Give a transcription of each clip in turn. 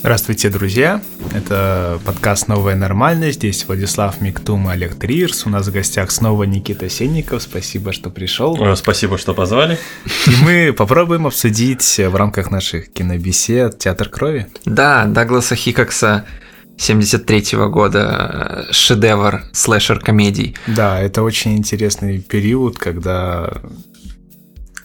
Здравствуйте, друзья! Это подкаст «Новая нормальность». Здесь Владислав Миктум и Олег Триерс. У нас в гостях снова Никита Сенников. Спасибо, что пришел. Спасибо, что позвали. И мы попробуем обсудить в рамках наших кинобесед «Театр крови». Да, Дагласа Хикокса 73 -го года шедевр слэшер комедий. Да, это очень интересный период, когда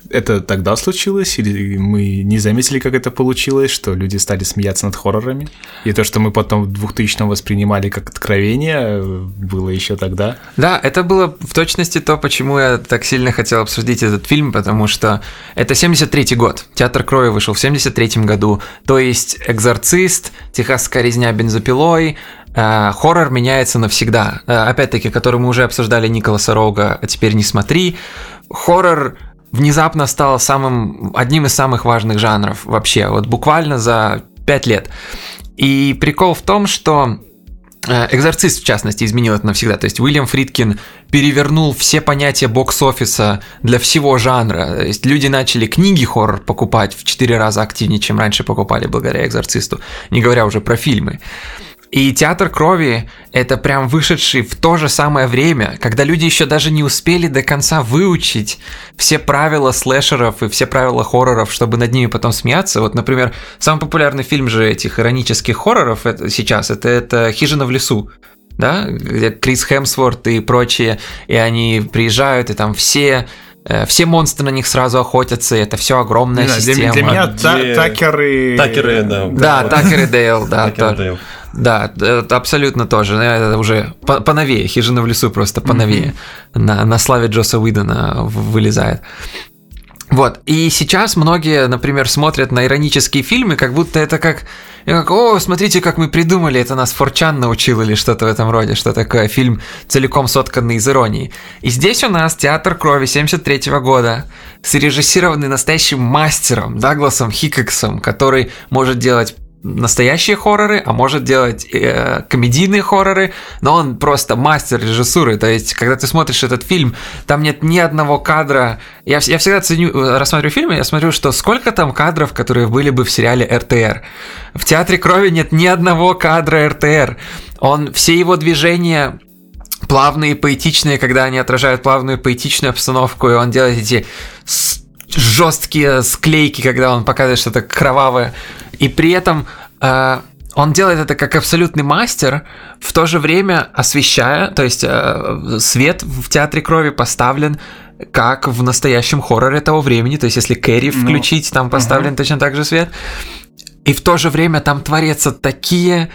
это тогда случилось, или мы не заметили, как это получилось, что люди стали смеяться над хоррорами? И то, что мы потом в 2000-м воспринимали как откровение, было еще тогда? Да, это было в точности то, почему я так сильно хотел обсудить этот фильм, потому что это 73-й год. Театр крови вышел в 73-м году, то есть «Экзорцист», «Техасская резня бензопилой», Uh, хоррор меняется навсегда. Uh, опять-таки, который мы уже обсуждали Николаса Рога, а теперь не смотри. Хоррор внезапно стал самым, одним из самых важных жанров вообще, вот буквально за пять лет. И прикол в том, что э, Экзорцист, в частности, изменил это навсегда. То есть Уильям Фридкин перевернул все понятия бокс-офиса для всего жанра. То есть люди начали книги хоррор покупать в четыре раза активнее, чем раньше покупали благодаря Экзорцисту, не говоря уже про фильмы. И театр крови — это прям вышедший в то же самое время, когда люди еще даже не успели до конца выучить все правила слэшеров и все правила хорроров, чтобы над ними потом смеяться. Вот, например, самый популярный фильм же этих иронических хорроров это, сейчас это, это «Хижина в лесу» да, где Крис Хемсворт и прочие, и они приезжают, и там все э, все монстры на них сразу охотятся, и это все огромная знаю, система. Для, для меня Где- та- Такеры... Такеры, да. Да, Такер и Дейл, да. Такер Дейл. Да, это абсолютно тоже. Это уже по- поновее. Хижина в лесу просто поновее. На, на славе Джоса Уидона вылезает. Вот, и сейчас многие, например, смотрят на иронические фильмы, как будто это как, как о, смотрите, как мы придумали, это нас Форчан научил или что-то в этом роде, что такое фильм целиком сотканный из иронии. И здесь у нас «Театр крови» 73 года, срежиссированный настоящим мастером Дагласом Хикоксом, который может делать настоящие хорроры, а может делать э, комедийные хорроры, но он просто мастер режиссуры. То есть, когда ты смотришь этот фильм, там нет ни одного кадра. Я, я всегда ценю, э, рассматриваю фильмы, я смотрю, что сколько там кадров, которые были бы в сериале РТР. В театре крови нет ни одного кадра РТР. Он все его движения плавные, поэтичные, когда они отражают плавную поэтичную обстановку, и он делает эти жесткие склейки, когда он показывает что-то кровавое. И при этом э, он делает это как абсолютный мастер, в то же время освещая, то есть э, свет в театре крови поставлен как в настоящем хорроре того времени, то есть если Кэрри Ну, включить, там поставлен точно так же свет. И в то же время там творятся такие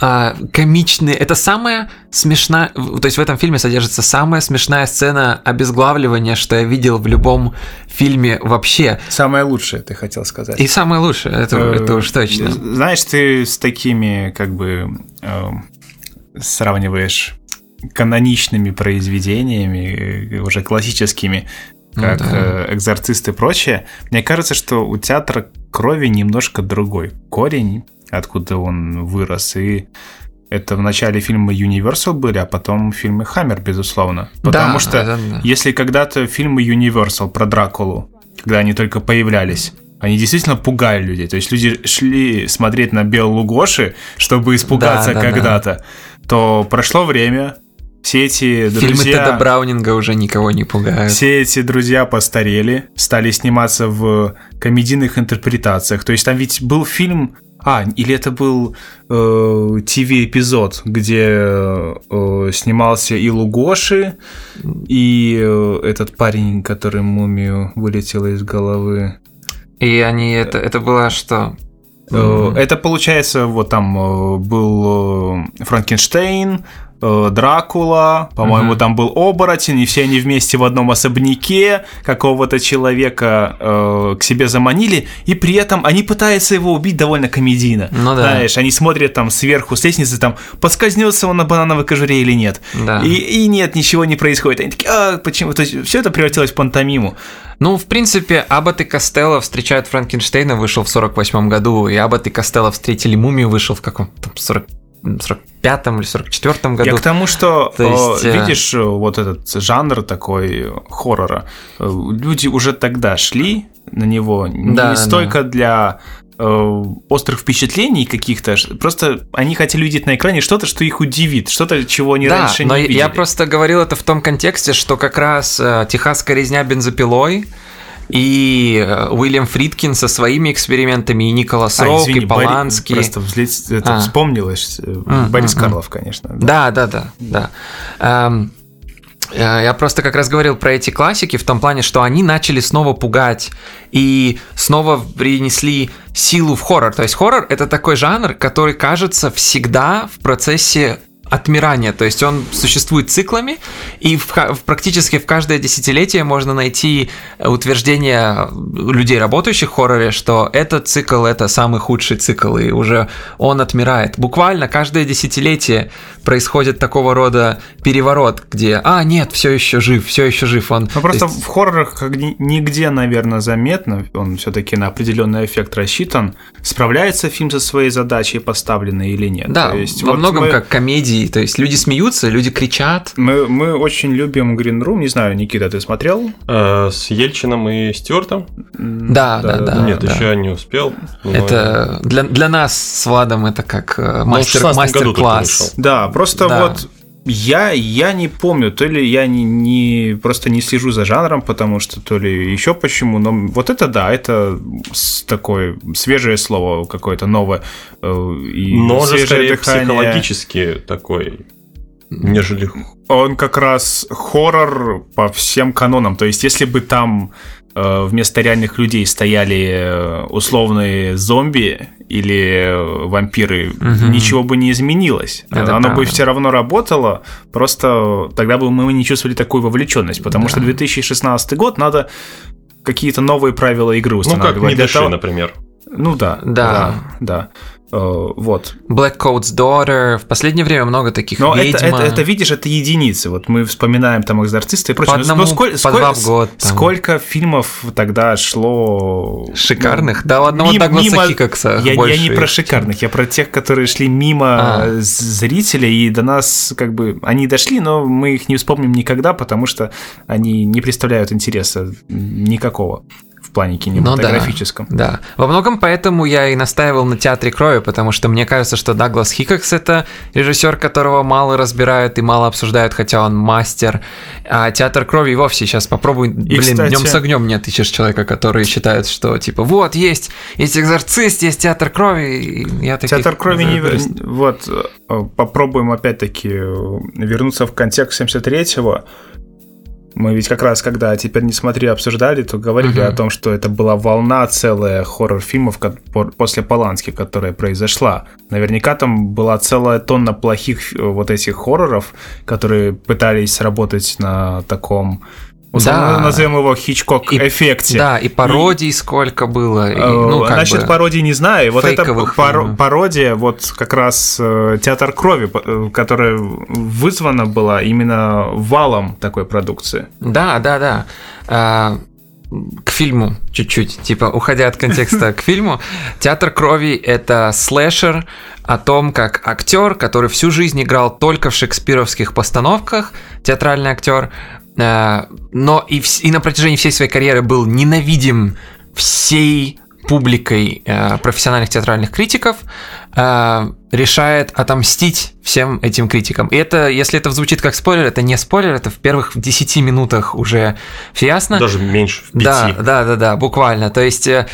а, комичные. Это самая смешная... То есть в этом фильме содержится самая смешная сцена обезглавливания, что я видел в любом фильме вообще. Самое лучшее, ты хотел сказать. И самое лучшее, это, это уж точно. Э, Знаешь, ты с такими, как бы, э, сравниваешь каноничными произведениями, э, уже классическими, Ну как да. э, «Экзорцист» и прочее. Мне кажется, что у театра крови немножко другой корень, откуда он вырос, и это в начале фильмы Universal были, а потом фильмы Хаммер, безусловно. Потому Да, что это да. если когда-то фильмы Universal про Дракулу, когда они только появлялись, они действительно пугали людей. То есть люди шли смотреть на Беллу Гоши, чтобы испугаться Да, да, да. когда-то. То прошло время, все эти Фильмы друзья... Теда Браунинга уже никого не пугают. Все эти друзья постарели, стали сниматься в комедийных интерпретациях. То есть там ведь был фильм... А, или это был э, ТВ-эпизод, где э, снимался и Лугоши, и э, этот парень, который мумию вылетела из головы. И они это, это было что? Э, Это получается, вот там э, был э, Франкенштейн, э, Дракула, по-моему, Мгм. там был оборотень, и все они вместе в одном особняке какого-то человека э, к себе заманили, и при этом они пытаются его убить довольно комедийно. Ну да. Знаешь, они смотрят там сверху с лестницы, там, подскользнется он на банановой кожуре или нет. Да. И, и нет, ничего не происходит. Они такие, а, почему? То есть все это превратилось в пантомиму. Ну, в принципе, Аббат и Костелло встречают Франкенштейна, вышел в 48 году, и Аббат и Костелло встретили мумию, вышел в каком там 40 45-м или 44-м году. Я к тому, что, То есть, э, э, видишь, э, вот этот жанр такой э, хоррора, э, люди уже тогда шли на него не Да, да. столько для э, острых впечатлений каких-то. Просто они хотели увидеть на экране что-то, что их удивит, что-то, чего они да, раньше но не видели. я просто говорил это в том контексте, что как раз э, техасская резня бензопилой и э, Уильям Фридкин со своими экспериментами, и Николас А, Роук, извини, и Поланский. Бори- Просто взлет- это А. вспомнилось. М, Борис м. Карлов, конечно. да. Да, да, да, да. Эм, э, Я просто как раз говорил про эти классики в том плане, что они начали снова пугать и снова принесли силу в хоррор. То есть хоррор это такой жанр, который кажется всегда в процессе отмирания, то есть он существует циклами, и в, в- практически в каждое десятилетие можно найти утверждение людей, работающих в хорроре, что этот цикл это самый худший цикл, и уже он отмирает. Буквально каждое десятилетие происходит такого рода переворот, где, а, нет, все еще жив, все еще жив. Он, Ну, просто то есть- в хоррорах как ни- нигде, наверное, заметно, он все-таки на определенный эффект рассчитан, справляется фильм со своей задачей поставленной или нет. да, То есть во вот многом мы- как комедии, то есть люди смеются, люди кричат. Мы, мы очень любим Green Room, не знаю, Никита, ты смотрел? Э, С Ельчином и Стюартом? Да, да, да. Нет, да. еще не успел. но- Это для, для нас с Владом это как э, Ну, в мастер, 16 году только мастер-класс. вышел. Да, просто Да. вот я, я не помню, то ли я не, не просто не слежу за жанром, потому что то ли еще почему, но вот это да, это такое свежее слово какое-то новое э, и Но же свежее скорее дыхание. психологически такой, нежели... Он как раз хоррор по всем канонам. То есть, если бы там вместо реальных людей стояли э, условные зомби или э, вампиры, Мгм. ничего бы не изменилось. Это Оно бы правда. все равно работало, просто тогда бы мы не чувствовали такую вовлеченность, потому Да. что 2016 год надо какие-то новые правила игры Ну, как устанавливать. не дыши, того- например. Ну да, Да. да, да. Э, Вот. Black Coat's Daughter. В последнее время много таких. Но это, Ведьма. это, это, видишь, это единицы. Вот мы вспоминаем там экзорциста и прочее. По Ну, одному, ну, сколь- по сколь- два в год. там. Сколько фильмов тогда шло... Шикарных. ну, да, у одного мимо- Дагласа мимо- Хикокса Я, я не про шикарных, я про тех, которые шли мимо А. з- зрителей, и до нас как бы... Они дошли, но мы их не вспомним никогда, потому что они не представляют интереса никакого в плане кинематографическом. Да. Во многом поэтому я и настаивал на театре крови, потому что мне кажется, что Даглас Хикокс это режиссер, которого мало разбирают и мало обсуждают, хотя он мастер. А театр крови и вовсе сейчас попробуй, блин, кстати- днем с огнем не отыщешь человека, который считает, что типа вот есть, есть экзорцист, есть театр крови. и Я таких- Театр крови не... Вер- Вот, э, попробуем опять-таки вернуться в контекст 73-го. Мы ведь как раз, когда «Теперь не смотри» обсуждали, то говорили Мгм. о том, что это была волна целая хоррор-фильмов после Полански, которая произошла. Наверняка там была целая тонна плохих вот этих хорроров, которые пытались работать на таком... условно, Да. назовем его И- Хичкок-эффекте. Да, и пародий сколько было. и, Э, ну, как Насчет бы- пародии не знаю. Вот эта фейковых пар- пародия, вот как раз э, театр крови, э, которая вызвана была именно валом такой продукции. Да, да, да. А, К фильму чуть-чуть, типа, уходя от контекста к фильму, театр крови это слэшер о том, как актер, который всю жизнь играл только в шекспировских постановках, театральный актер, но и, вс- и на протяжении всей своей карьеры был ненавидим всей публикой э, профессиональных театральных критиков, э, решает отомстить всем этим критикам. И это, если это звучит как спойлер, это не спойлер, это в первых 10 минутах уже все ясно. Даже меньше, в пяти. Да, да, да, да, буквально. То есть э,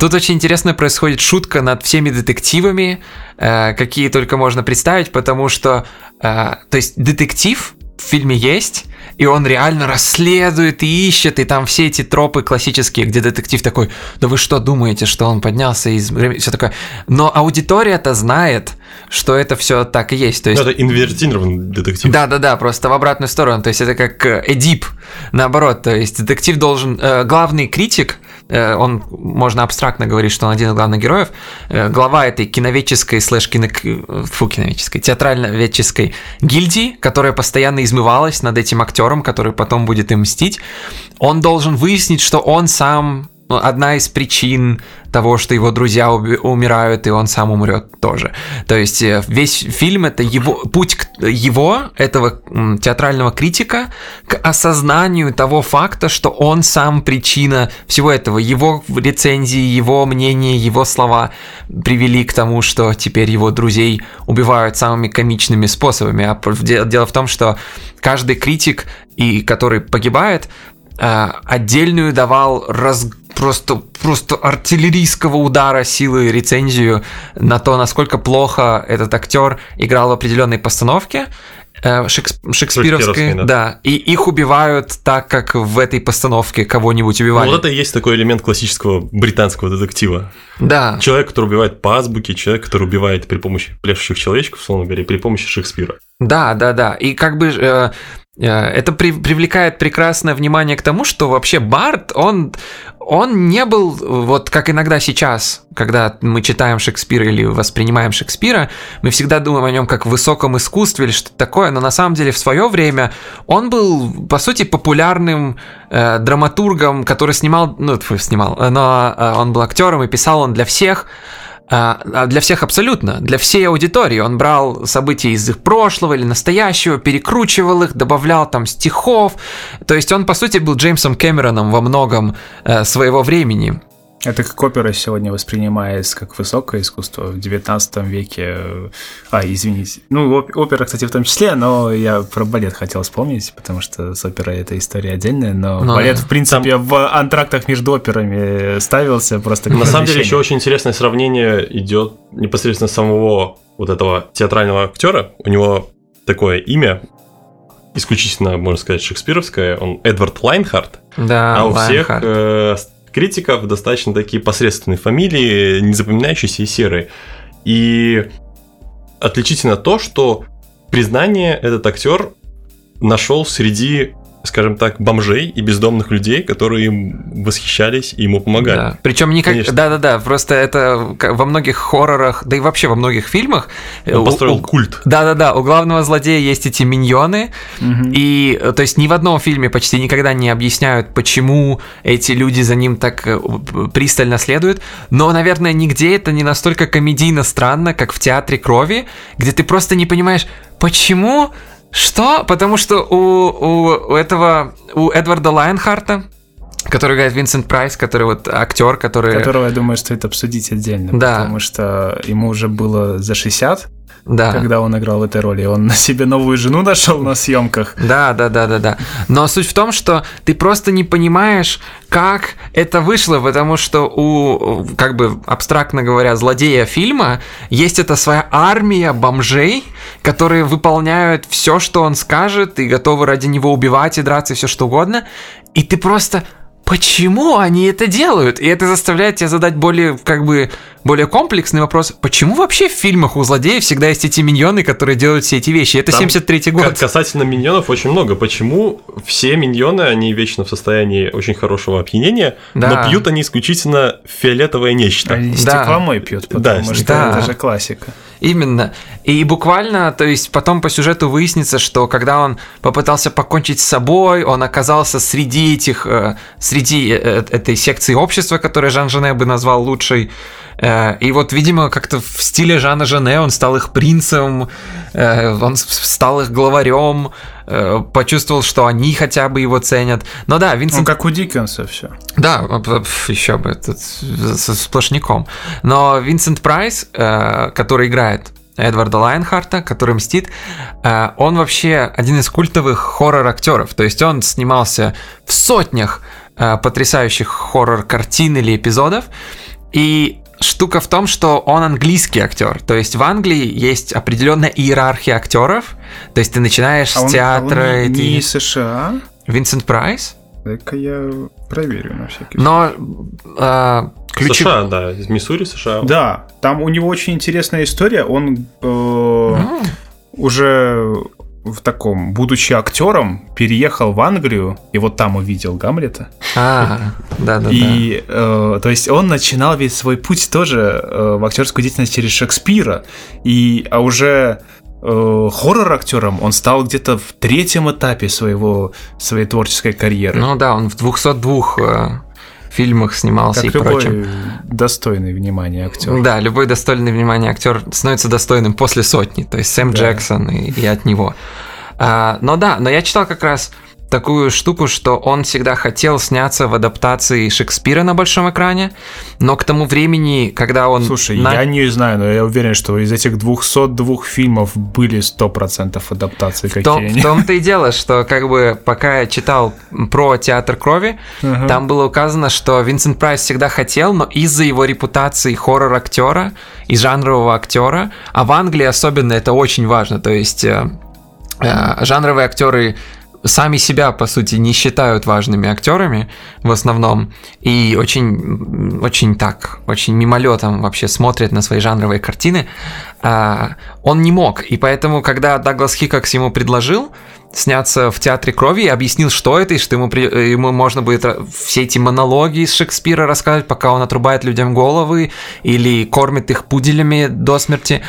тут очень интересно происходит шутка над всеми детективами, э, какие только можно представить, потому что, э, то есть детектив в фильме есть, и он реально расследует и ищет, и там все эти тропы классические, где детектив такой, да вы что думаете, что он поднялся из... Все такое. Но аудитория-то знает, что это все так и есть. То есть Ну, это инвертированный детектив. да, да, да, просто в обратную сторону. То есть это как э, Эдип, наоборот. То есть детектив должен. э, главный критик, он можно абстрактно говорить, что он один из главных героев. э, глава этой киноведческой слэш кино, фу, киноведческой, театрально-ведческой гильдии, которая постоянно измывалась над этим актером, который потом будет им мстить. Он должен выяснить, что он сам одна из причин того, что его друзья умирают, и он сам умрет тоже. То есть э, весь фильм это его путь к его, этого театрального критика, к осознанию того факта, что он сам причина всего этого. Его рецензии, его мнение, его слова привели к тому, что теперь его друзей убивают самыми комичными способами. А дело в том, что каждый критик, и который погибает, отдельную давал раз просто, просто артиллерийского удара силы рецензию на то, насколько плохо этот актер играл в определенной постановке э, шекс- шекспировской, да. да, и их убивают так, как в этой постановке кого-нибудь Ну, убивали. вот это и есть такой элемент классического британского детектива. Да, Человек, который убивает по азбуке, человек, который убивает при помощи пляшущих человечков, условно говоря, при помощи Шекспира. Да, да, да. И как бы э, это при- привлекает прекрасное внимание к тому, что вообще Барт, он, он не был вот как иногда сейчас, когда мы читаем Шекспира или воспринимаем Шекспира, мы всегда думаем о нем как высоком искусстве или что-то такое, но на самом деле в свое время он был, по сути, популярным э, драматургом, который снимал, ну, снимал, но э, он был актером и писал он для всех. А, Для всех абсолютно, для всей аудитории. Он брал события из их прошлого или настоящего, перекручивал их, добавлял там стихов. То есть он, по сути, был Джеймсом Кэмероном во многом э, своего времени. Это как опера сегодня воспринимается как высокое искусство в 19 веке. А, извините. Ну, оп- опера, кстати, в том числе, но я про балет хотел вспомнить, потому что с оперой это история отдельная, но Ну балет, в принципе, в антрактах между операми ставился просто как На самом деле еще очень интересное сравнение идет непосредственно самого вот этого театрального актера. У него такое имя, исключительно, можно сказать, шекспировское. Он Эдвард Лайнхарт. Да, А у всех Лайнхарт. э, критиков достаточно такие посредственные фамилии, не запоминающиеся и серые. И отличительно то, что признание этот актер нашел среди, скажем так, бомжей и бездомных людей, которые им восхищались и ему помогали. Да. Причем никак. Конечно. Да, да, да. Просто это во многих хоррорах, да и вообще во многих фильмах. э, Он построил у- культ. Да, да, да. У главного злодея есть эти миньоны, Мгм. И, э, то есть, ни в одном фильме почти никогда не объясняют, почему эти люди за ним так э, пристально следуют. Но, наверное, нигде это не настолько комедийно странно, как в «Театре крови», где ты просто не понимаешь, почему, что? Потому что у, у, у этого, у Эдварда Лайнхарта, который играет Винсент Прайс, который вот актер, который... Которого, я думаю, стоит обсудить отдельно, Да. потому что ему уже было за 60, Да. когда он играл в этой роли. Он на себе новую жену нашел на съемках. Да, да, да, да, да. Но суть в том, что ты просто не понимаешь, как это вышло, потому что у, как бы абстрактно говоря, злодея фильма есть эта своя армия бомжей, которые выполняют все, что он скажет, и готовы ради него убивать и драться и все что угодно. И ты просто Почему они это делают? И это заставляет тебя задать более, как бы, более комплексный вопрос. Почему вообще в фильмах у злодеев всегда есть эти миньоны, которые делают все эти вещи? Это Там 73-й год. Касательно миньонов очень много. Почему все миньоны, они вечно в состоянии очень хорошего опьянения, Да. но пьют они исключительно фиолетовое нечто. Они Да. стекломой пьют, Да, потому что да. это же классика. Именно. И буквально, то есть потом по сюжету выяснится, что когда он попытался покончить с собой, он оказался среди этих, э, среди э, этой секции общества, которую Жан Жене бы назвал лучшей. Э, И вот, видимо, как-то в стиле Жана Жене он стал их принцем, э, он стал их главарем, э, почувствовал, что они хотя бы его ценят. Но да, Ну, Винсент как у Диккенса все. да, еще бы, тут сплошняком. Но Винсент Прайс, э, который играет Эдварда Лайнхарта, который мстит, э, он вообще один из культовых хоррор-актеров. То есть он снимался в сотнях э, потрясающих хоррор-картин или эпизодов. И штука в том, что он английский актер. То есть в Англии есть определенная иерархия актеров. То есть ты начинаешь А он, с а театра. он не, и ты- не из США? Винсент Прайс. Так я проверю на всякий Но э, ключи- США, да, из Миссури, США. Да, там у него очень интересная история. Он э, М. уже в таком, будучи актером, переехал в Англию и вот там увидел Гамлета. А, да, да. И, э, то есть, он начинал весь свой путь тоже э, в актерскую деятельность через Шекспира. И, а уже э, хоррор-актером он стал где-то в третьем этапе своего, своей творческой карьеры. Ну да, он в 202 э, фильмах снимался как и прочем. достойный внимания актер. Да, любой достойный внимания актер становится достойным после сотни, то есть Сэм да. Джексон и, и от него. А, но да, но я читал как раз такую штуку, что он всегда хотел сняться в адаптации Шекспира на большом экране, но к тому времени, когда он... Слушай, на... я не знаю, но я уверен, что из этих 202 фильмов были 100% адаптации в том, В том-то и дело, что как бы пока я читал про «Театр крови», uh-huh. там было указано, что Винсент Прайс всегда хотел, но из-за его репутации хоррор-актера и жанрового актера, а в Англии особенно это очень важно, то есть э, э, жанровые актеры сами себя, по сути, не считают важными актерами в основном, и очень, очень так, очень мимолетом вообще смотрят на свои жанровые картины, а, он не мог. И поэтому, когда Даглас Хикокс ему предложил, сняться в театре крови и объяснил, что это, и что ему, ему можно будет все эти монологи из Шекспира рассказать, пока он отрубает людям головы или кормит их пуделями до смерти.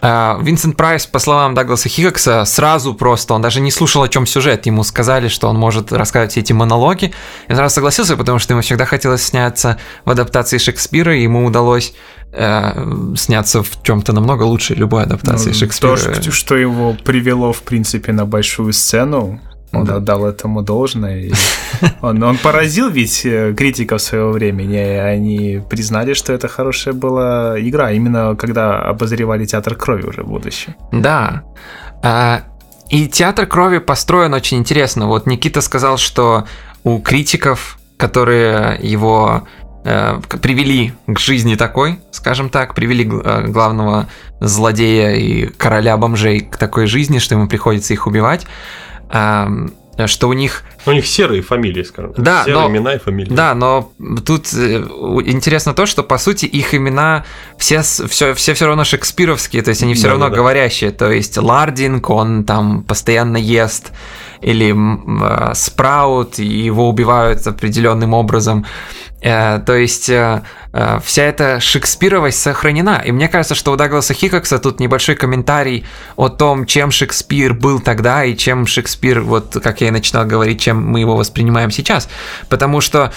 А, Винсент Прайс, по словам Дагласа Хикокса, сразу просто, он даже не слушал, о чем сюжет. Ему сказали, что он может рассказывать все эти монологи. И он сразу согласился, потому что ему всегда хотелось сняться в адаптации Шекспира, и ему удалось э, сняться в чем-то намного лучше любой адаптации ну, Шекспира. То, что его привело, в принципе, на большую сцену, он да. отдал этому должное. Он, он поразил ведь э, критиков своего времени. Они признали, что это хорошая была игра, именно когда обозревали театр крови уже в будущем. Да. А, и театр крови построен очень интересно. Вот Никита сказал, что у критиков, которые его привели к жизни такой, скажем так, привели э, главного злодея и короля бомжей к такой жизни, что ему приходится их убивать, эм, что у них... У них серые фамилии, скажем так. Да, серые но, имена и фамилии. Да, но тут э, интересно то, что, по сути, их имена все все, все, все равно шекспировские, то есть они все да, равно да, говорящие. То есть Лардинг, он там постоянно ест, или Спраут, и его убивают определенным образом. Э, то есть э, э, вся эта шекспировость сохранена. И мне кажется, что у Дагласа Хикокса тут небольшой комментарий о том, чем Шекспир был тогда и чем Шекспир, вот как я и начинал говорить, чем мы его воспринимаем сейчас. Потому что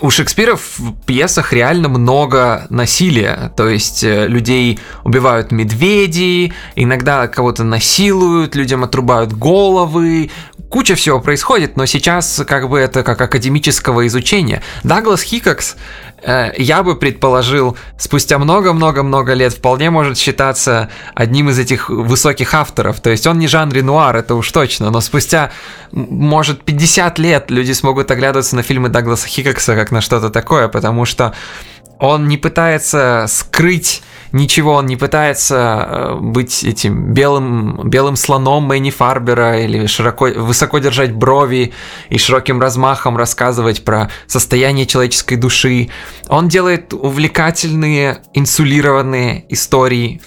у Шекспира в пьесах реально много насилия, то есть э, людей убивают медведи, иногда кого-то насилуют, людям отрубают головы, куча всего происходит, но сейчас как бы это как академического изучения. Даглас Хикокс я бы предположил, спустя много-много-много лет вполне может считаться одним из этих высоких авторов. То есть он не Жан Ренуар, это уж точно, но спустя, может, 50 лет люди смогут оглядываться на фильмы Дагласа Хикокса как на что-то такое, потому что он не пытается скрыть ничего, он не пытается э, быть этим белым, белым слоном Мэнни Фарбера или широко, высоко держать брови и широким размахом рассказывать про состояние человеческой души. Он делает увлекательные, инсулированные истории,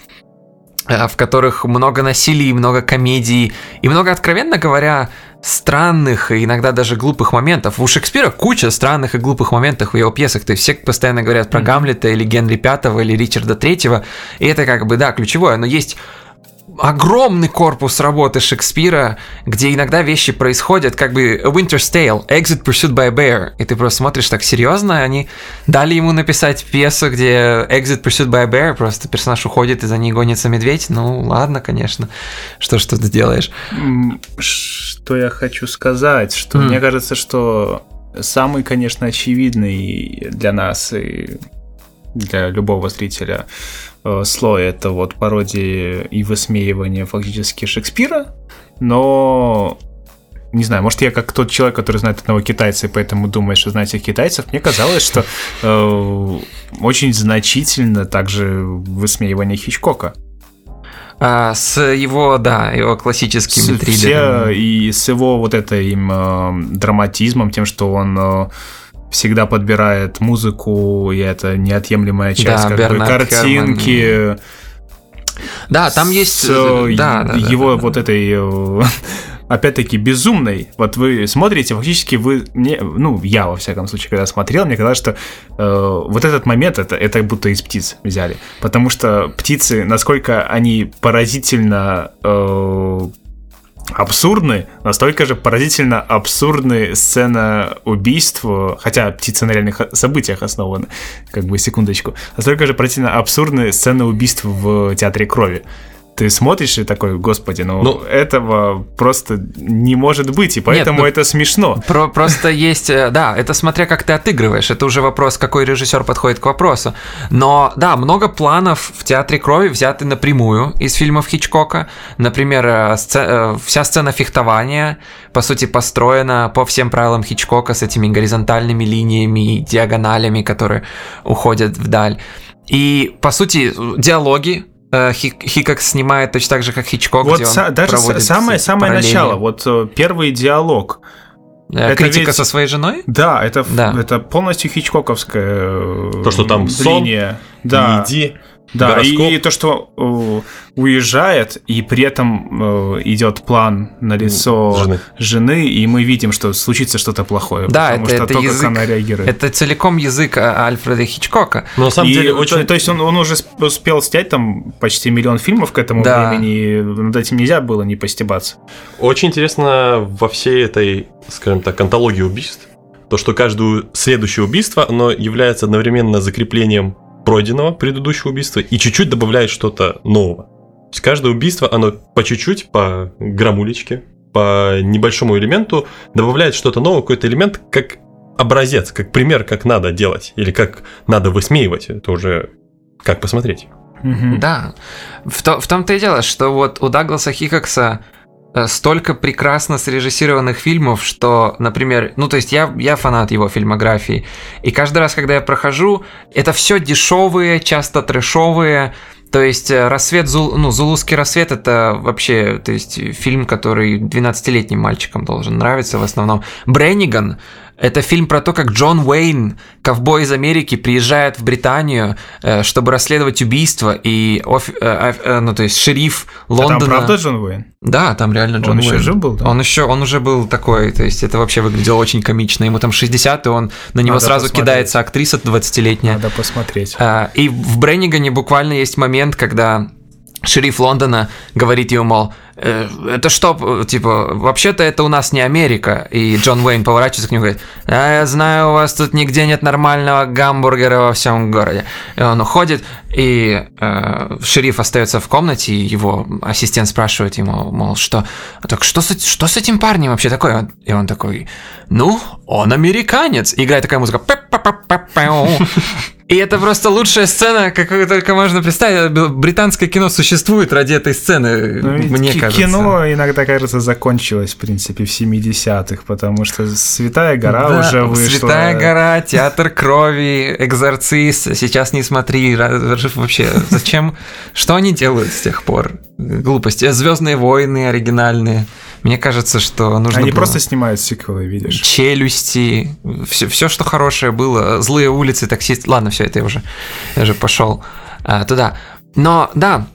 в которых много насилия, много комедий и много, откровенно говоря, странных и иногда даже глупых моментов. У Шекспира куча странных и глупых моментов в его пьесах. То есть все постоянно говорят про Гамлета или Генри Пятого или Ричарда Третьего. И это как бы, да, ключевое. Но есть огромный корпус работы Шекспира, где иногда вещи происходят, как бы Winter's Tale, Exit Pursued by a Bear, и ты просто смотришь так серьезно, они дали ему написать пьесу, где Exit Pursued by a Bear, просто персонаж уходит, и за ней гонится медведь, ну ладно, конечно, что ж ты делаешь. Что я хочу сказать, что mm. мне кажется, что самый, конечно, очевидный для нас и для любого зрителя слой это вот пародии и высмеивание фактически Шекспира, но не знаю, может, я как тот человек, который знает одного китайца, и поэтому думает, что знает всех китайцев, мне казалось, что э, очень значительно также высмеивание Хичкока. А, с его, да, его классическими с, Все, и с его вот этим э, драматизмом, тем, что он э, всегда подбирает музыку, и это неотъемлемая часть да, как бы, картинки. Херман. Да, там есть с, да, да, его да, вот да. этой э, опять-таки безумной. Вот вы смотрите, фактически вы мне, ну я во всяком случае, когда смотрел, мне казалось, что э, вот этот момент это это будто из птиц взяли, потому что птицы, насколько они поразительно э, абсурдны, настолько же поразительно абсурдны сцена убийства, хотя птицы на реальных событиях основаны, как бы секундочку, настолько же поразительно абсурдны сцены убийств в Театре Крови ты смотришь и такой, господи, ну, ну этого просто не может быть, и поэтому Нет, ну, это смешно. Про просто есть, э, да, это смотря как ты отыгрываешь, это уже вопрос, какой режиссер подходит к вопросу. Но да, много планов в театре крови взяты напрямую из фильмов Хичкока. Например, э, сце- э, вся сцена фехтования, по сути, построена по всем правилам Хичкока с этими горизонтальными линиями, диагоналями, которые уходят вдаль. И, по сути, диалоги Э, Хикокс снимает точно так же, как Хичкок, вот где он даже самое самое начало, вот э, первый диалог. Э, это критика ведь... со своей женой? Да, это да. это полностью хичкоковская то, что там линия. Сон, да. Иди. Да, и, и то, что э, уезжает, и при этом э, идет план на лицо жены. жены, и мы видим, что случится что-то плохое. Да, потому это, что это то, язык, как она реагирует. Это целиком язык а, Альфреда Хичкока. Но на самом и, деле очень... То, то есть он, он уже успел снять там почти миллион фильмов к этому да. времени, и над этим нельзя было не постебаться. Очень интересно во всей этой, скажем так, антологии убийств, то, что каждое следующее убийство, оно является одновременно закреплением пройденного предыдущего убийства и чуть-чуть добавляет что-то нового. То есть каждое убийство, оно по чуть-чуть, по грамулечке, по небольшому элементу добавляет что-то новое, какой-то элемент, как образец, как пример, как надо делать или как надо высмеивать. Это уже как посмотреть. Да. В, то, в том-то и дело, что вот у Дагласа Хикокса столько прекрасно срежиссированных фильмов, что, например, ну то есть я, я фанат его фильмографии, и каждый раз, когда я прохожу, это все дешевые, часто трэшовые, то есть э, рассвет, Зул, ну, Зулузский рассвет это вообще, то есть фильм, который 12-летним мальчикам должен нравиться в основном. Бренниган это фильм про то, как Джон Уэйн, ковбой из Америки, приезжает в Британию, э, чтобы расследовать убийство, и оф... Э, э, ну, то есть шериф Лондона... А там правда Джон Уэйн? Да, там реально Джон он Уэйн. Он еще жив был, да? Он еще, он уже был такой, то есть это вообще выглядело очень комично. Ему там 60, и он на него Надо сразу посмотреть. кидается актриса 20-летняя. Надо посмотреть. И в Бреннигане буквально есть момент, когда шериф Лондона говорит ему, мол, «Э, это что, типа, вообще-то это у нас не Америка. И Джон Уэйн поворачивается к нему и говорит, а я знаю, у вас тут нигде нет нормального гамбургера во всем городе. И он уходит, и э, шериф остается в комнате, и его ассистент спрашивает ему, мол, что, так что с, что с этим парнем вообще такое? И он такой, ну, он американец. И играет такая музыка. И это просто лучшая сцена, какую только можно представить. Британское кино существует ради этой сцены, ну, мне к- кажется. Кино иногда, кажется, закончилось, в принципе, в 70-х, потому что «Святая гора» да, уже вышла. «Святая гора», «Театр крови», «Экзорцист», «Сейчас не смотри», вообще, зачем? Что они делают с тех пор? Глупости. «Звездные войны» оригинальные. Мне кажется, что нужно Они было... просто снимают сиквелы, видишь. Челюсти, все, все, что хорошее было, злые улицы, таксист. Ладно, все это я уже, я уже пошел а, туда. Но да,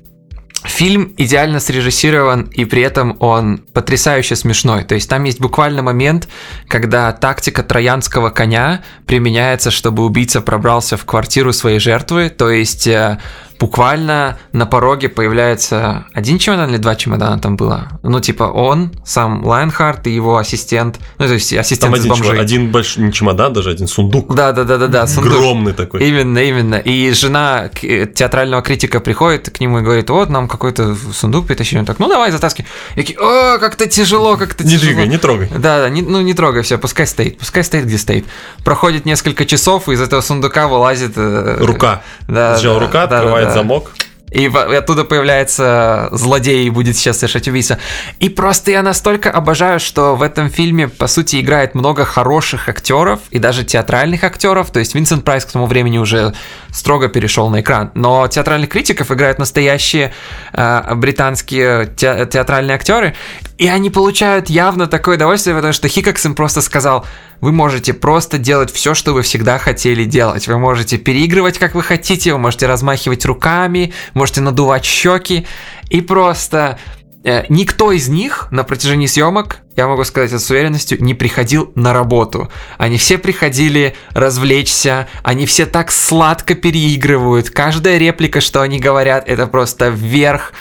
Фильм идеально срежиссирован, и при этом он потрясающе смешной. То есть там есть буквально момент, когда тактика троянского коня применяется, чтобы убийца пробрался в квартиру своей жертвы. То есть э, буквально на пороге появляется один чемодан или два чемодана там было. Ну, типа он, сам Лайнхард и его ассистент. Ну, то есть ассистент там один, бомжей. один большой, не чемодан, даже один сундук. Да, да, да, да, да. Сундук. Огромный такой. Именно, именно. И жена театрального критика приходит к нему и говорит: вот нам какой-то сундук притащили. Он так, ну давай, затаскивай. И такие, о, как-то тяжело, как-то тяжело. Не двигай, не трогай. Да, да, не, ну не трогай, все, пускай стоит, пускай стоит, где стоит. Проходит несколько часов, и из этого сундука вылазит... Э, рука. Да, Сначала да, рука, да, открывает замок. И оттуда появляется злодей и будет сейчас совершать убийство. И просто я настолько обожаю, что в этом фильме, по сути, играет много хороших актеров и даже театральных актеров. То есть Винсент Прайс к тому времени уже строго перешел на экран. Но театральных критиков играют настоящие э, британские те театральные актеры. И они получают явно такое удовольствие, потому что Хикокс им просто сказал, вы можете просто делать все, что вы всегда хотели делать. Вы можете переигрывать, как вы хотите, вы можете размахивать руками, можете надувать щеки. И просто э, никто из них на протяжении съемок я могу сказать с уверенностью, не приходил на работу. Они все приходили развлечься, они все так сладко переигрывают. Каждая реплика, что они говорят, это просто вверх,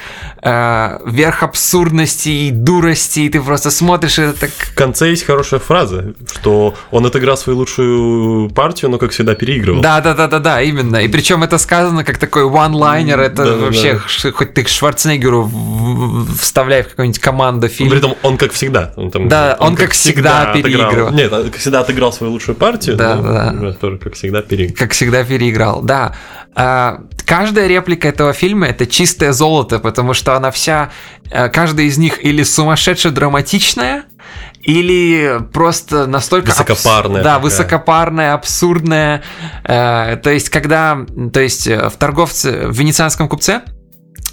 э, верх абсурдности и дурости, и ты просто смотришь это так... В конце есть хорошая фраза, что он отыграл свою лучшую партию, но, как всегда, переигрывал. Да-да-да-да-да, именно. И причем это сказано как такой one-liner, это Да-да-да. вообще, ш- хоть ты к Шварценеггеру вставляй в какую-нибудь команду фильм. При этом он как всегда. Он, там, Да, он как всегда отыграл- переигрывал. Нет, он как всегда отыграл свою лучшую партию, Да, да. тоже как всегда переиграл. как всегда переиграл, да. А, каждая реплика этого фильма это чистое золото, потому что она вся, э, каждая из них или сумасшедше драматичная, или просто настолько... абс- Высокопарная Да, такая. высокопарная, абсурдная. Э, то есть, когда... То есть, э, в торговце, в венецианском купце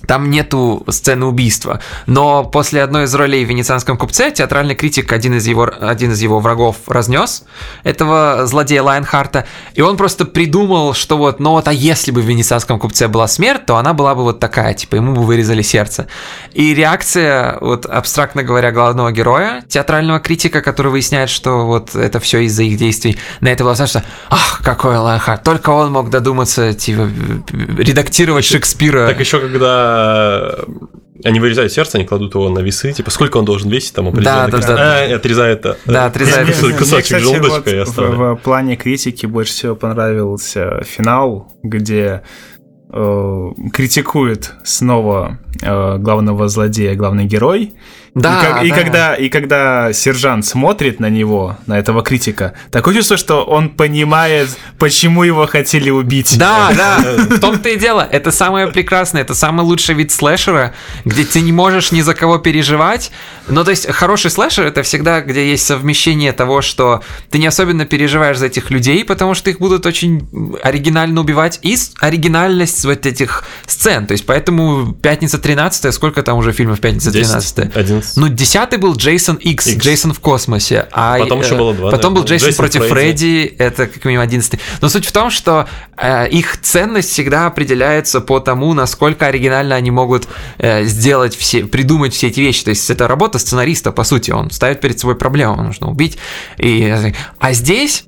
там нету сцены убийства. Но после одной из ролей в «Венецианском купце» театральный критик, один из его, один из его врагов, разнес этого злодея Лайнхарта, и он просто придумал, что вот, ну вот, а если бы в «Венецианском купце» была смерть, то она была бы вот такая, типа, ему бы вырезали сердце. И реакция, вот, абстрактно говоря, главного героя, театрального критика, который выясняет, что вот это все из-за их действий, на это было что «Ах, какой Лайнхарт, только он мог додуматься, типа, редактировать Шекспира». Так еще когда они вырезают сердце, они кладут его на весы, типа сколько он должен весить, там определенное Да, да, да. А, отрезает э, Да, отрезает. кусочек кстати, желудочка вот и в плане критики больше всего понравился финал, где э, критикует снова э, главного злодея, главный герой. Да, и, как- и да. когда, и когда сержант смотрит на него, на этого критика, такое чувство, что он понимает, почему его хотели убить. Да, да, в том-то и дело. Это самое прекрасное, это самый лучший вид слэшера, где ты не можешь ни за кого переживать. Ну, то есть, хороший слэшер это всегда, где есть совмещение того, что ты не особенно переживаешь за этих людей, потому что их будут очень оригинально убивать, и с- оригинальность вот этих сцен. То есть, поэтому «Пятница 13 сколько там уже фильмов «Пятница 13 11. Ну, десятый был Джейсон Икс, Икс. Джейсон в космосе. А, Потом э, еще было два, Потом был. Джейсон, Джейсон против Фредди. Фредди, это как минимум одиннадцатый. Но суть в том, что э, их ценность всегда определяется по тому, насколько оригинально они могут э, сделать все, придумать все эти вещи. То есть это работа сценариста, по сути. Он ставит перед собой проблему, нужно убить. И, э, а здесь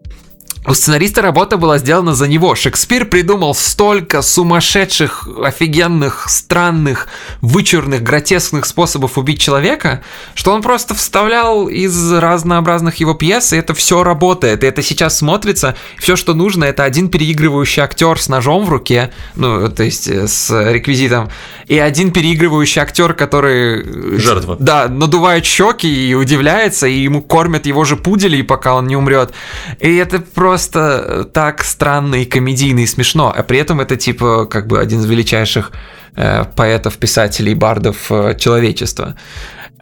у сценариста работа была сделана за него. Шекспир придумал столько сумасшедших, офигенных, странных, вычурных, гротескных способов убить человека, что он просто вставлял из разнообразных его пьес, и это все работает. И это сейчас смотрится. Все, что нужно, это один переигрывающий актер с ножом в руке, ну, то есть э, с реквизитом, и один переигрывающий актер, который... э, Жертва. Да, надувает щеки и удивляется, и ему кормят его же пудели, пока он не умрет. И это просто так странно и комедийно и смешно. А при этом это типа как бы один из величайших э, поэтов, писателей, бардов э, человечества.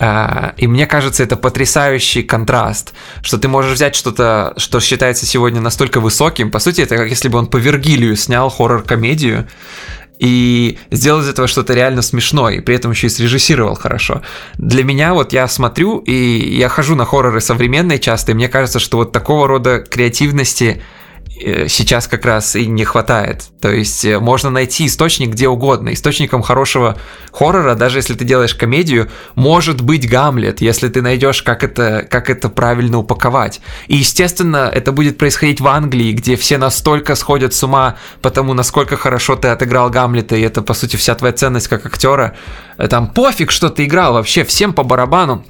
А, И мне кажется, это потрясающий контраст, что ты можешь взять что-то, что считается сегодня настолько высоким. По сути, это как если бы он по Вергилию снял хоррор-комедию, и сделал из этого что-то реально смешное, и при этом еще и срежиссировал хорошо. Для меня вот я смотрю, и я хожу на хорроры современные часто, и мне кажется, что вот такого рода креативности сейчас как раз и не хватает. То есть э, можно найти источник где угодно. Источником хорошего хоррора, даже если ты делаешь комедию, может быть Гамлет, если ты найдешь, как это, как это правильно упаковать. И, естественно, это будет происходить в Англии, где все настолько сходят с ума по тому, насколько хорошо ты отыграл Гамлета, и это, по сути, вся твоя ценность как актера. Э, Там пофиг, что ты играл, вообще всем по барабану.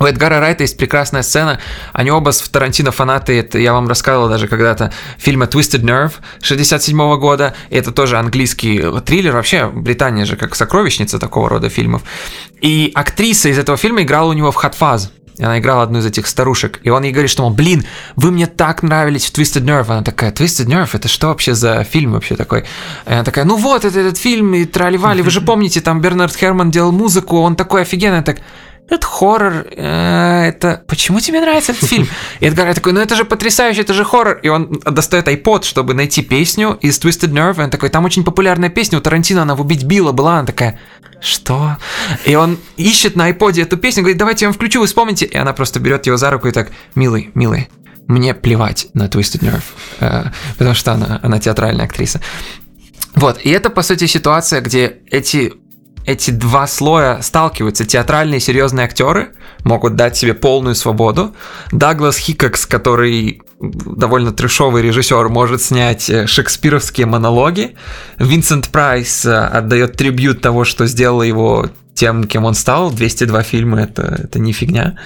У Эдгара Райта есть прекрасная сцена. Они оба с Тарантино фанаты. Это я вам рассказывал даже когда-то фильма Twisted Nerve 67 года. Это тоже английский триллер. Вообще, Британия же как сокровищница такого рода фильмов. И актриса из этого фильма играла у него в. И Она играла одну из этих старушек. И он ей говорит, что, мол, блин, вы мне так нравились в Twisted Nerve. Она такая, Twisted Nerve, это что вообще за фильм вообще такой? И она такая, ну вот, это этот фильм, и трали Вы же помните, там Бернард Херман делал музыку, он такой офигенный. Она так, это хоррор, э, это... Почему тебе нравится этот фильм? И Эдгар такой, ну это же потрясающе, это же хоррор. И он достает iPod, чтобы найти песню из Twisted Nerve. И он такой, там очень популярная песня у Тарантино, она в «Убить Билла» была. Она такая, что? И он ищет на iPod эту песню, говорит, давайте я вам включу, вы вспомните. И она просто берет его за руку и так, милый, милый, мне плевать на Twisted Nerve, э, потому что она, она театральная актриса. Вот, и это, по сути, ситуация, где эти эти два слоя сталкиваются. Театральные серьезные актеры могут дать себе полную свободу. Даглас Хикокс, который довольно трешовый режиссер, может снять э, шекспировские монологи. Винсент Прайс э, отдает трибют того, что сделало его тем, кем он стал. 202 фильма это, это не фигня.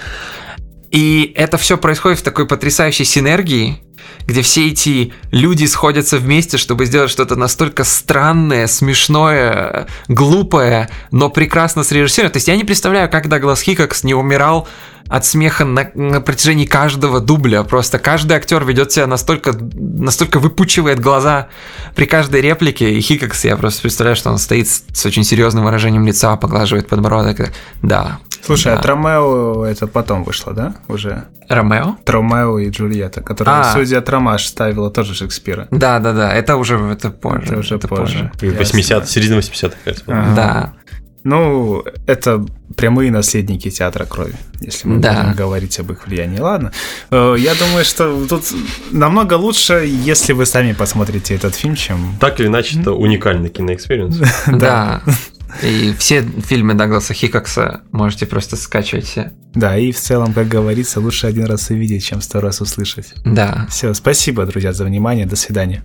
И это все происходит в такой потрясающей синергии, где все эти люди сходятся вместе, чтобы сделать что-то настолько странное, смешное, глупое, но прекрасно срежиссировано. То есть я не представляю, как Даглас Хикокс не умирал от смеха на, на протяжении каждого дубля. Просто каждый актер ведет себя настолько, настолько выпучивает глаза при каждой реплике. И Хикокс, я просто представляю, что он стоит с, с очень серьезным выражением лица, поглаживает подбородок. Да. Слушай, да. а Тромео это потом вышло, да? Уже? Ромео? Тромео и Джульетта, которая А. студия Трома ж ставила тоже Шекспира. Да, да, да. Это уже это позже. Это уже позже. Ясно. 80 середина 80-х, кажется. Ага. Да. Ну, это прямые наследники театра крови, если мы Да. будем говорить об их влиянии. Ладно. Э, Я думаю, что тут намного лучше, если вы сами посмотрите этот фильм, чем... Так или иначе, это уникальный кино experience. Да. И все фильмы Дагласа Хикокса можете просто скачивать все. Да, и в целом, как говорится, лучше один раз увидеть, чем сто раз услышать. Да. Все, спасибо, друзья, за внимание. До свидания.